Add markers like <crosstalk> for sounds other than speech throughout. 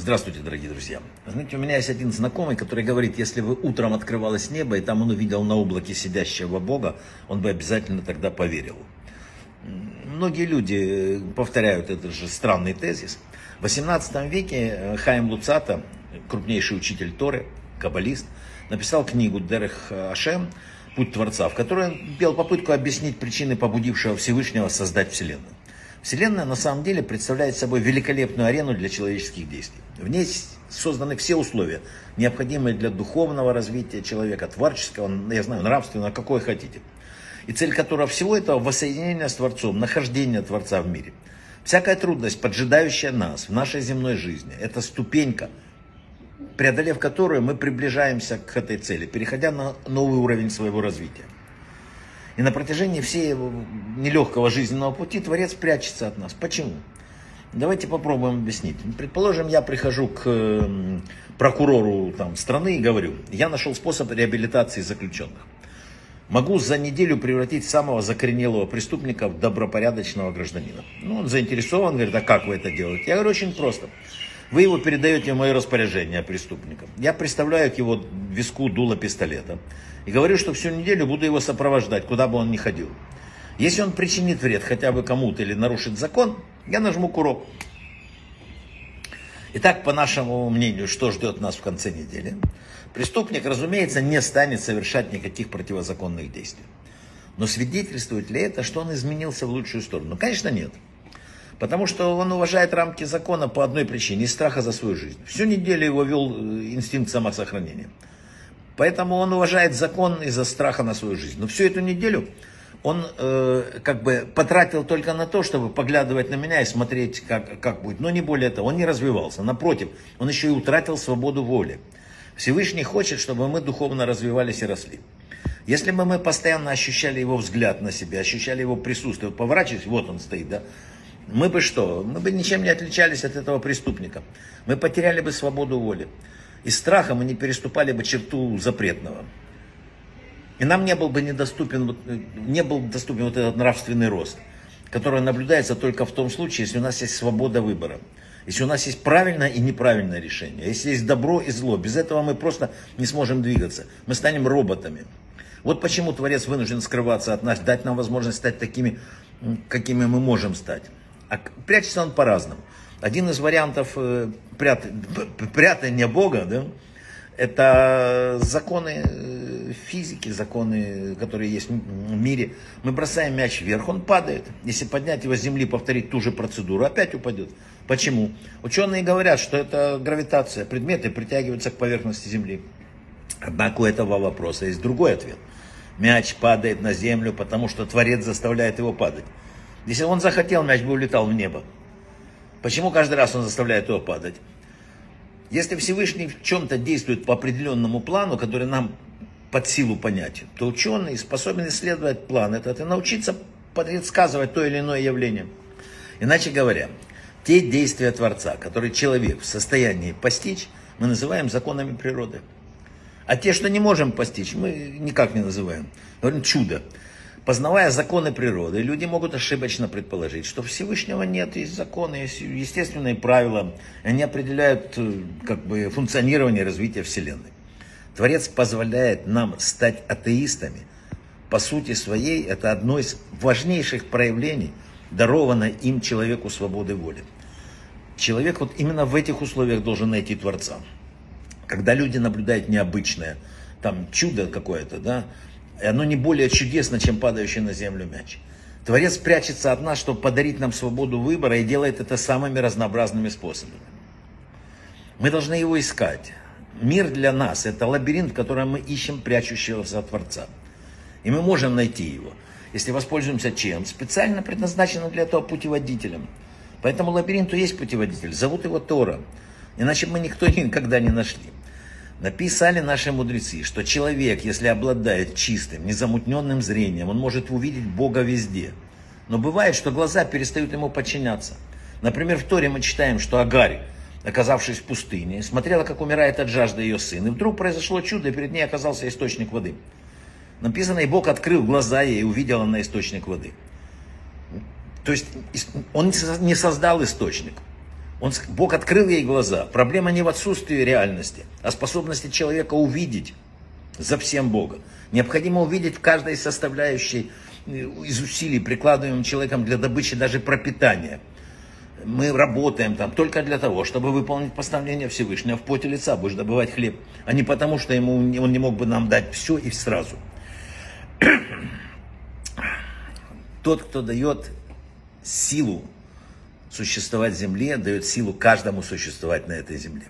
Здравствуйте, дорогие друзья. Знаете, у меня есть один знакомый, который говорит, если бы утром открывалось небо, и там он увидел на облаке сидящего Бога, он бы обязательно тогда поверил. Многие люди повторяют этот же странный тезис. В 18 веке э, Хайм Луцата, крупнейший учитель Торы, каббалист, написал книгу Дерех Ашем «Путь Творца», в которой он делал попытку объяснить причины, побудившего Всевышнего создать Вселенную. Вселенная на самом деле представляет собой великолепную арену для человеческих действий. В ней созданы все условия, необходимые для духовного развития человека, творческого, я знаю, нравственного, какое хотите. И цель которого всего этого воссоединение с Творцом, нахождение Творца в мире. Всякая трудность, поджидающая нас в нашей земной жизни, это ступенька, преодолев которую мы приближаемся к этой цели, переходя на новый уровень своего развития. И на протяжении всего нелегкого жизненного пути Творец прячется от нас. Почему? Давайте попробуем объяснить. Предположим, я прихожу к прокурору там, страны и говорю, я нашел способ реабилитации заключенных. Могу за неделю превратить самого закоренелого преступника в добропорядочного гражданина. Ну, он заинтересован, говорит, а как вы это делаете? Я говорю, очень просто. Вы его передаете в мое распоряжение преступника. Я представляю к его виску дуло пистолета. И говорю, что всю неделю буду его сопровождать, куда бы он ни ходил. Если он причинит вред хотя бы кому-то или нарушит закон, я нажму курок. Итак, по нашему мнению, что ждет нас в конце недели? Преступник, разумеется, не станет совершать никаких противозаконных действий. Но свидетельствует ли это, что он изменился в лучшую сторону? Конечно, нет. Потому что он уважает рамки закона по одной причине, из страха за свою жизнь. Всю неделю его вел э, инстинкт самосохранения. Поэтому он уважает закон из-за страха на свою жизнь. Но всю эту неделю он э, как бы потратил только на то, чтобы поглядывать на меня и смотреть, как, как будет. Но не более того, он не развивался. Напротив, он еще и утратил свободу воли. Всевышний хочет, чтобы мы духовно развивались и росли. Если бы мы постоянно ощущали его взгляд на себя, ощущали его присутствие, вот поворачиваясь, вот он стоит, да, мы бы что? Мы бы ничем не отличались от этого преступника. Мы потеряли бы свободу воли. Из страха мы не переступали бы черту запретного. И нам не был бы недоступен, не был доступен вот этот нравственный рост, который наблюдается только в том случае, если у нас есть свобода выбора. Если у нас есть правильное и неправильное решение. Если есть добро и зло. Без этого мы просто не сможем двигаться. Мы станем роботами. Вот почему Творец вынужден скрываться от нас, дать нам возможность стать такими, какими мы можем стать. А прячется он по-разному. Один из вариантов э, прят... прятания Бога, да, это законы э, физики, законы, которые есть в мире. Мы бросаем мяч вверх, он падает. Если поднять его с земли, повторить ту же процедуру, опять упадет. Почему? Ученые говорят, что это гравитация. Предметы притягиваются к поверхности Земли. Однако у этого вопроса есть другой ответ. Мяч падает на землю, потому что Творец заставляет его падать. Если он захотел, мяч бы улетал в небо. Почему каждый раз он заставляет его падать? Если Всевышний в чем-то действует по определенному плану, который нам под силу понять, то ученый способен исследовать план этот и научиться предсказывать то или иное явление. Иначе говоря, те действия Творца, которые человек в состоянии постичь, мы называем законами природы. А те, что не можем постичь, мы никак не называем. Говорим чудо. Познавая законы природы, люди могут ошибочно предположить, что Всевышнего нет, есть законы, естественные правила, они определяют э, как бы, функционирование и развитие Вселенной. Творец позволяет нам стать атеистами. По сути своей, это одно из важнейших проявлений, дарованной им человеку свободы воли. Человек вот именно в этих условиях должен найти Творца. Когда люди наблюдают необычное, там чудо какое-то, да, и оно не более чудесно, чем падающий на землю мяч. Творец прячется от нас, чтобы подарить нам свободу выбора и делает это самыми разнообразными способами. Мы должны его искать. Мир для нас – это лабиринт, в котором мы ищем прячущегося Творца. И мы можем найти его, если воспользуемся чем? Специально предназначенным для этого путеводителем. Поэтому лабиринту есть путеводитель, зовут его Тора. Иначе мы никто <laughs> никогда не нашли. Написали наши мудрецы, что человек, если обладает чистым, незамутненным зрением, он может увидеть Бога везде. Но бывает, что глаза перестают ему подчиняться. Например, в Торе мы читаем, что Агарь, оказавшись в пустыне, смотрела, как умирает от жажды ее сын. И вдруг произошло чудо, и перед ней оказался источник воды. Написано, и Бог открыл глаза ей, и увидела на источник воды. То есть он не создал источник. Он, Бог открыл ей глаза. Проблема не в отсутствии реальности, а способности человека увидеть за всем Бога. Необходимо увидеть в каждой составляющей э, из усилий, прикладываемым человеком для добычи даже пропитания. Мы работаем там только для того, чтобы выполнить постановление Всевышнего. В поте лица будешь добывать хлеб, а не потому, что ему, он не мог бы нам дать все и сразу. <clears throat> Тот, кто дает силу существовать земле, дает силу каждому существовать на этой земле.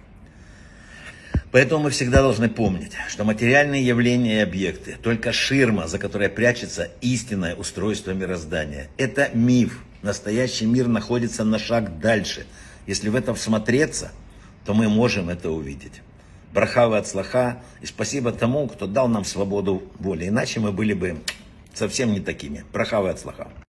Поэтому мы всегда должны помнить, что материальные явления и объекты – только ширма, за которой прячется истинное устройство мироздания. Это миф. Настоящий мир находится на шаг дальше. Если в это всмотреться, то мы можем это увидеть. Брахавы от слаха и спасибо тому, кто дал нам свободу воли. Иначе мы были бы совсем не такими. Брахавы от слаха.